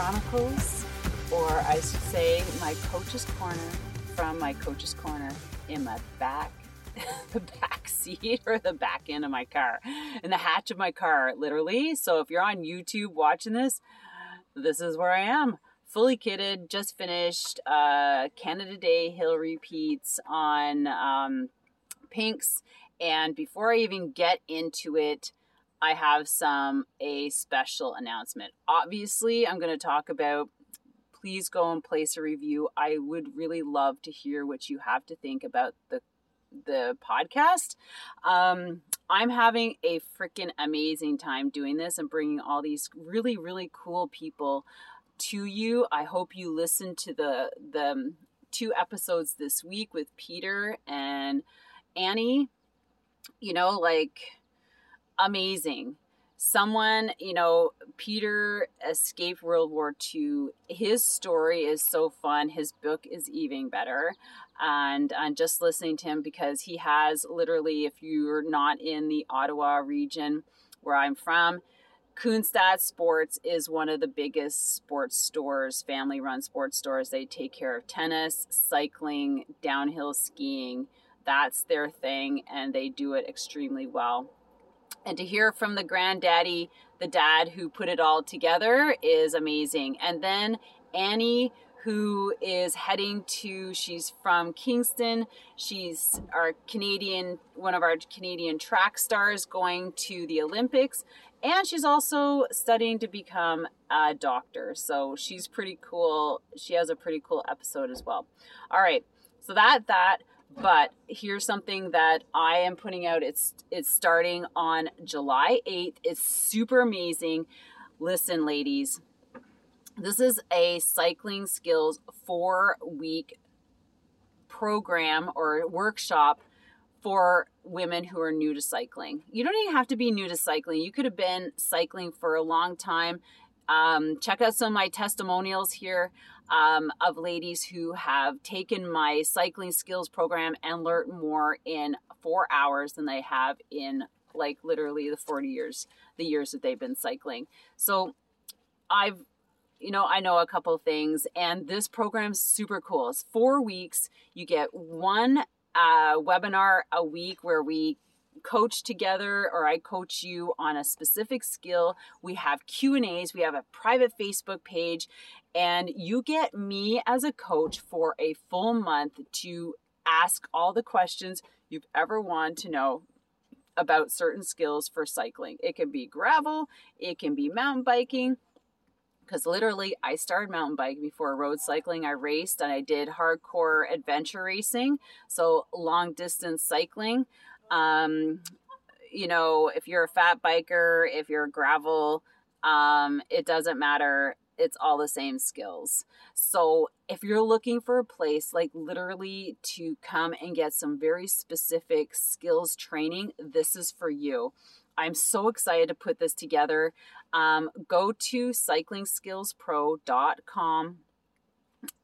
Chronicles, or I should say, my coach's corner from my coach's corner in my back the back seat or the back end of my car, in the hatch of my car, literally. So if you're on YouTube watching this, this is where I am. Fully kitted, just finished uh, Canada Day hill repeats on um, Pinks. And before I even get into it, I have some a special announcement. Obviously, I'm going to talk about please go and place a review. I would really love to hear what you have to think about the the podcast. Um, I'm having a freaking amazing time doing this and bringing all these really, really cool people to you. I hope you listen to the the two episodes this week with Peter and Annie. You know, like amazing. Someone, you know, Peter escaped World War II. His story is so fun. His book is even better and and just listening to him because he has literally if you're not in the Ottawa region where I'm from Kunstadt Sports is one of the biggest sports stores, family run sports stores. They take care of tennis, cycling, downhill skiing. That's their thing, and they do it extremely well. And to hear from the granddaddy, the dad who put it all together, is amazing. And then Annie, who is heading to she's from Kingston. She's our Canadian one of our Canadian track stars going to the Olympics. And she's also studying to become a doctor. So she's pretty cool. She has a pretty cool episode as well. All right. So that that but here's something that I am putting out it's it's starting on July 8th it's super amazing listen ladies this is a cycling skills four week program or workshop for women who are new to cycling. You don't even have to be new to cycling. You could have been cycling for a long time. Um, check out some of my testimonials here um, of ladies who have taken my cycling skills program and learned more in four hours than they have in like literally the 40 years, the years that they've been cycling. So I've you know, I know a couple things, and this program's super cool. It's four weeks. You get one uh, webinar a week where we coach together or i coach you on a specific skill we have q and a's we have a private facebook page and you get me as a coach for a full month to ask all the questions you've ever wanted to know about certain skills for cycling it can be gravel it can be mountain biking because literally I started mountain biking before road cycling. I raced and I did hardcore adventure racing, so long distance cycling. Um, you know, if you're a fat biker, if you're gravel, um, it doesn't matter. It's all the same skills. So if you're looking for a place like literally to come and get some very specific skills training, this is for you. I'm so excited to put this together. Um, go to cyclingskillspro.com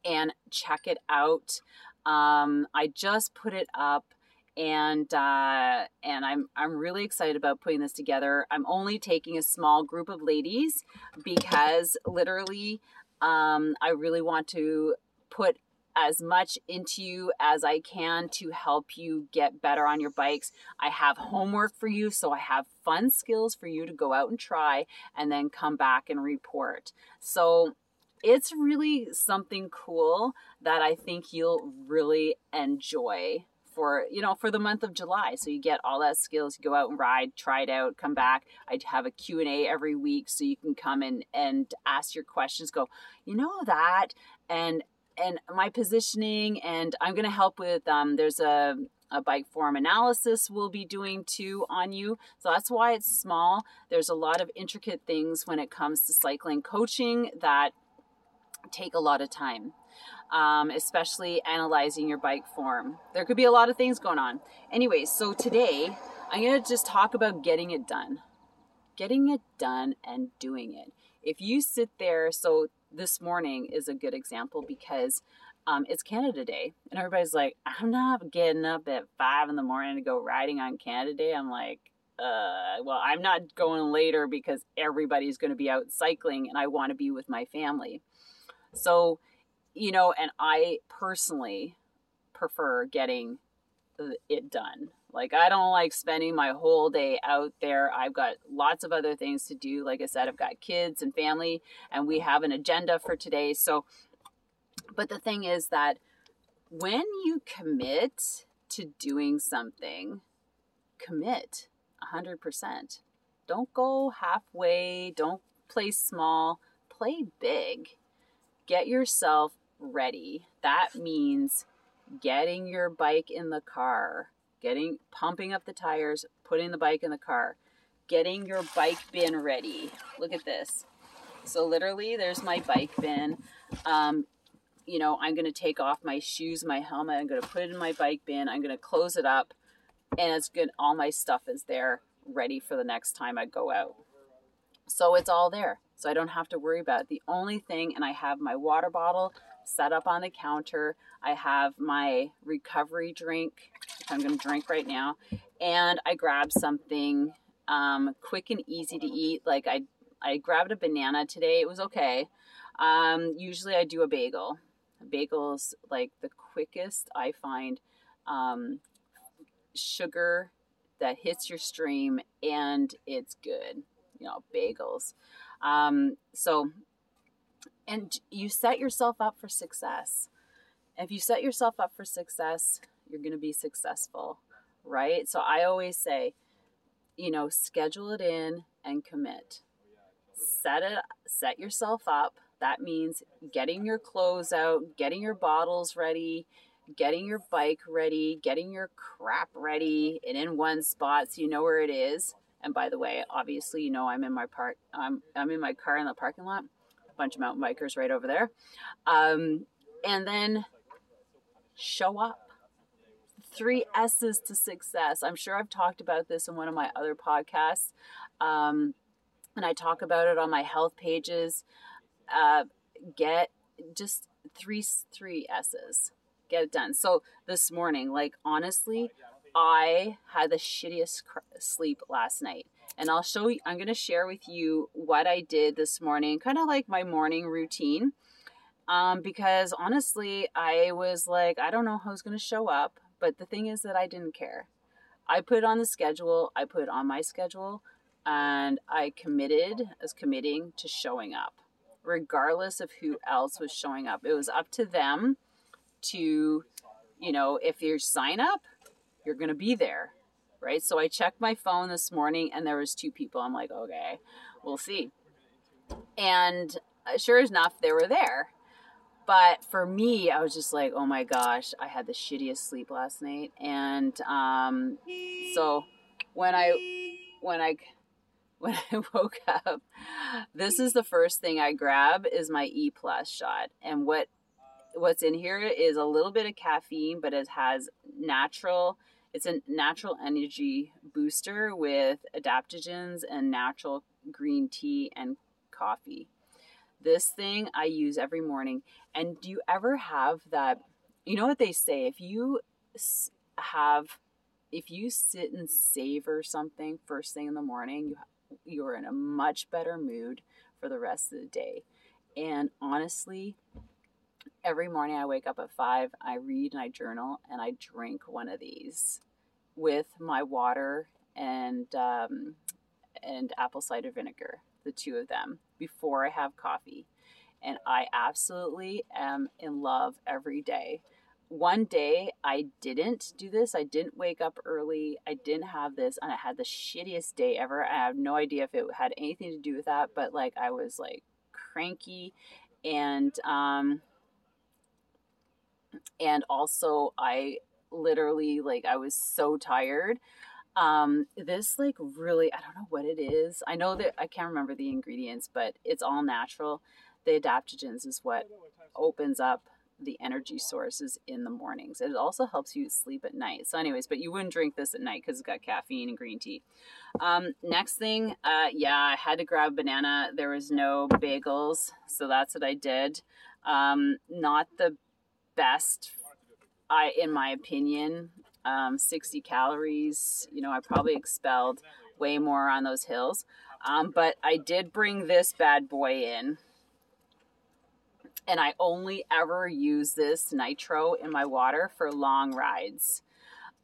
and check it out. Um, I just put it up and uh, and I'm I'm really excited about putting this together. I'm only taking a small group of ladies because literally um, I really want to put as much into you as I can to help you get better on your bikes. I have homework for you, so I have fun skills for you to go out and try and then come back and report. So it's really something cool that I think you'll really enjoy for you know for the month of July. So you get all that skills. You go out and ride, try it out, come back. I have a Q and A every week, so you can come in and ask your questions. Go, you know that, and and my positioning, and I'm going to help with. Um, there's a a bike form analysis we'll be doing too on you. So that's why it's small. There's a lot of intricate things when it comes to cycling coaching that take a lot of time um, especially analyzing your bike form. There could be a lot of things going on. Anyways, so today I'm going to just talk about getting it done. Getting it done and doing it. If you sit there, so this morning is a good example because um, it's Canada Day, and everybody's like, I'm not getting up at five in the morning to go riding on Canada Day. I'm like, uh, well, I'm not going later because everybody's going to be out cycling and I want to be with my family. So you know, and I personally prefer getting it done. Like, I don't like spending my whole day out there. I've got lots of other things to do. Like I said, I've got kids and family, and we have an agenda for today. So, but the thing is that when you commit to doing something, commit 100%. Don't go halfway, don't play small, play big. Get yourself ready. That means getting your bike in the car, getting pumping up the tires, putting the bike in the car, getting your bike bin ready. Look at this. So literally, there's my bike bin. Um, you know, I'm going to take off my shoes, my helmet. I'm going to put it in my bike bin. I'm going to close it up, and it's good. All my stuff is there, ready for the next time I go out. So it's all there. So I don't have to worry about it. The only thing, and I have my water bottle set up on the counter. I have my recovery drink, which I'm going to drink right now, and I grab something um, quick and easy to eat. Like I, I grabbed a banana today. It was okay. Um, usually I do a bagel. Bagels like the quickest I find um, sugar that hits your stream and it's good. You know, bagels. Um, so and you set yourself up for success. If you set yourself up for success, you're going to be successful, right? So I always say, you know, schedule it in and commit. Set it set yourself up. That means getting your clothes out, getting your bottles ready, getting your bike ready, getting your crap ready and in one spot so you know where it is. And by the way, obviously, you know I'm in my park I'm I'm in my car in the parking lot bunch of mountain bikers right over there. Um, and then show up. Three S's to success. I'm sure I've talked about this in one of my other podcasts. Um, and I talk about it on my health pages. Uh, get just three three S's. Get it done. So this morning, like honestly, I had the shittiest sleep last night and I'll show you, I'm going to share with you what I did this morning, kind of like my morning routine. Um, because honestly, I was like, I don't know who's going to show up, but the thing is that I didn't care. I put on the schedule, I put on my schedule, and I committed as committing to showing up, regardless of who else was showing up. It was up to them to, you know, if you sign up, you're going to be there right? So I checked my phone this morning and there was two people. I'm like, okay, we'll see. And uh, sure enough, they were there. But for me, I was just like, oh my gosh, I had the shittiest sleep last night. And um, so when I when I when I woke up, this is the first thing I grab is my E plus shot. And what what's in here is a little bit of caffeine, but it has natural it's a natural energy booster with adaptogens and natural green tea and coffee. This thing I use every morning. And do you ever have that? You know what they say? If you have, if you sit and savor something first thing in the morning, you you're in a much better mood for the rest of the day. And honestly, every morning I wake up at five, I read and I journal, and I drink one of these with my water and um, and apple cider vinegar, the two of them, before I have coffee. and I absolutely am in love every day. One day I didn't do this. I didn't wake up early. I didn't have this, and I had the shittiest day ever. I have no idea if it had anything to do with that, but like I was like cranky and um and also I literally like I was so tired. Um, this like really I don't know what it is. I know that I can't remember the ingredients, but it's all natural. The adaptogens is what opens up the energy sources in the mornings. It also helps you sleep at night. So, anyways, but you wouldn't drink this at night because it's got caffeine and green tea. Um, next thing, uh, yeah, I had to grab banana. There was no bagels, so that's what I did. Um, not the best I, in my opinion, um, 60 calories. You know, I probably expelled way more on those hills. Um, but I did bring this bad boy in. And I only ever use this nitro in my water for long rides.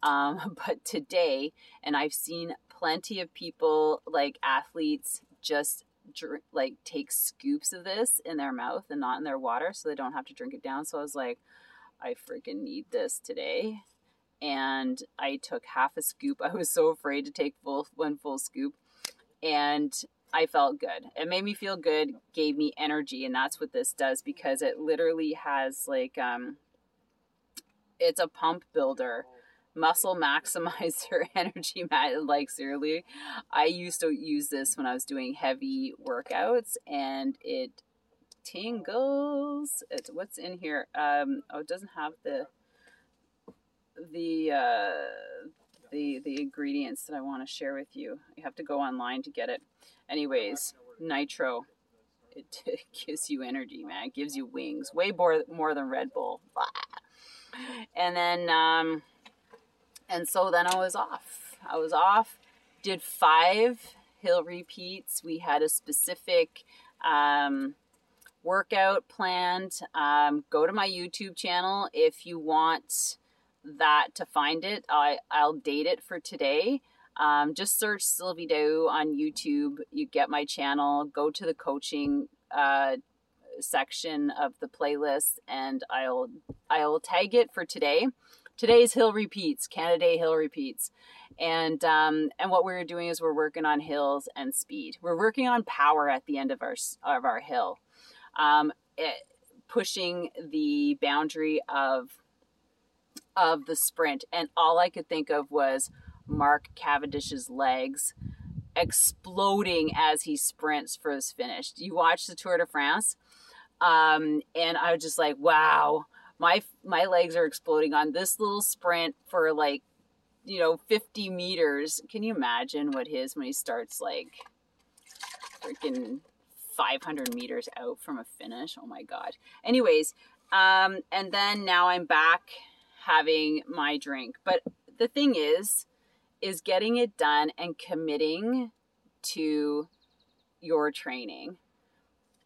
Um, but today, and I've seen plenty of people, like athletes, just drink, like take scoops of this in their mouth and not in their water so they don't have to drink it down. So I was like, I freaking need this today. And I took half a scoop. I was so afraid to take full one full scoop. And I felt good. It made me feel good, gave me energy, and that's what this does because it literally has like um it's a pump builder muscle maximizer energy like seriously i used to use this when i was doing heavy workouts and it tingles. It's what's in here. Um, oh, it doesn't have the the uh, the the ingredients that I want to share with you. You have to go online to get it. Anyways, nitro. It, gives you energy, man. It gives you wings. Way more more than Red Bull. And then um, and so then I was off. I was off. Did five hill repeats. We had a specific um, workout planned, um, go to my YouTube channel if you want that to find it. I, I'll date it for today. Um, just search Sylvie Dow on YouTube. You get my channel. Go to the coaching uh, section of the playlist, and I'll I'll tag it for today. Today's hill repeats, Canada hill repeats, and um, and what we're doing is we're working on hills and speed. We're working on power at the end of our of our hill um, it, pushing the boundary of of the sprint, and all I could think of was Mark Cavendish's legs exploding as he sprints for his finish. You watch the Tour de France, um, and I was just like, wow, my my legs are exploding on this little sprint for like, you know, 50 meters. Can you imagine what his when he starts like freaking 500 meters out from a finish. Oh my God. Anyways, um, and then now I'm back having my drink. But the thing is, is getting it done and committing to your training.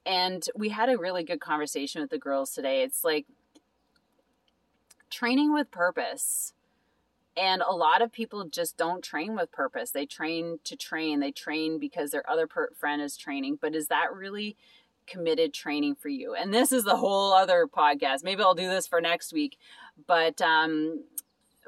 And we had a really good conversation with the girls today. It's like training with purpose. And a lot of people just don't train with purpose. They train to train. They train because their other per- friend is training. But is that really committed training for you? And this is the whole other podcast. Maybe I'll do this for next week. But um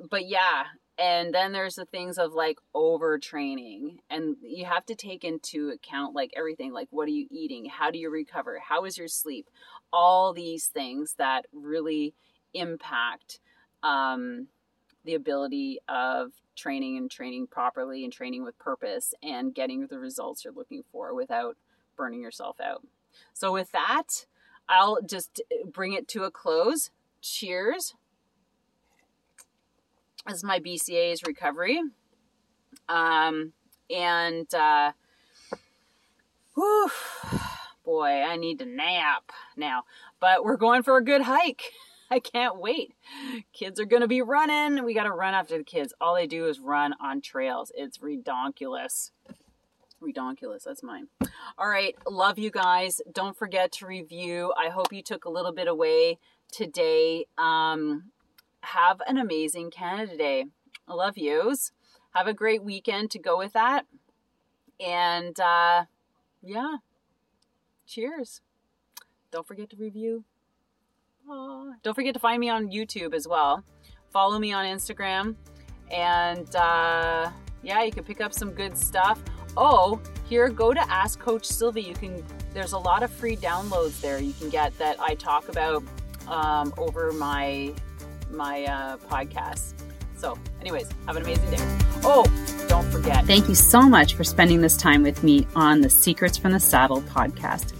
but yeah, and then there's the things of like overtraining and you have to take into account like everything like what are you eating how do you recover how is your sleep all these things that really impact um, the ability of training and training properly and training with purpose and getting the results you're looking for without burning yourself out. So, with that, I'll just bring it to a close. Cheers. This is my BCA's recovery. Um, and, uh, whew, boy, I need to nap now. But we're going for a good hike. I can't wait. Kids are going to be running. We got to run after the kids. All they do is run on trails. It's redonkulous. Redonkulous, that's mine. All right, love you guys. Don't forget to review. I hope you took a little bit away today. Um, have an amazing Canada Day. I love yous. Have a great weekend to go with that. And uh, yeah, cheers. don't forget to review. Aww. Don't forget to find me on YouTube as well. Follow me on Instagram. And uh, yeah, you can pick up some good stuff. Oh, here, go to Ask Coach Sylvie. You can. There's a lot of free downloads there you can get that I talk about um, over my my uh, podcast. So, anyways, have an amazing day. Oh, don't forget. Thank you so much for spending this time with me on the Secrets from the Saddle podcast,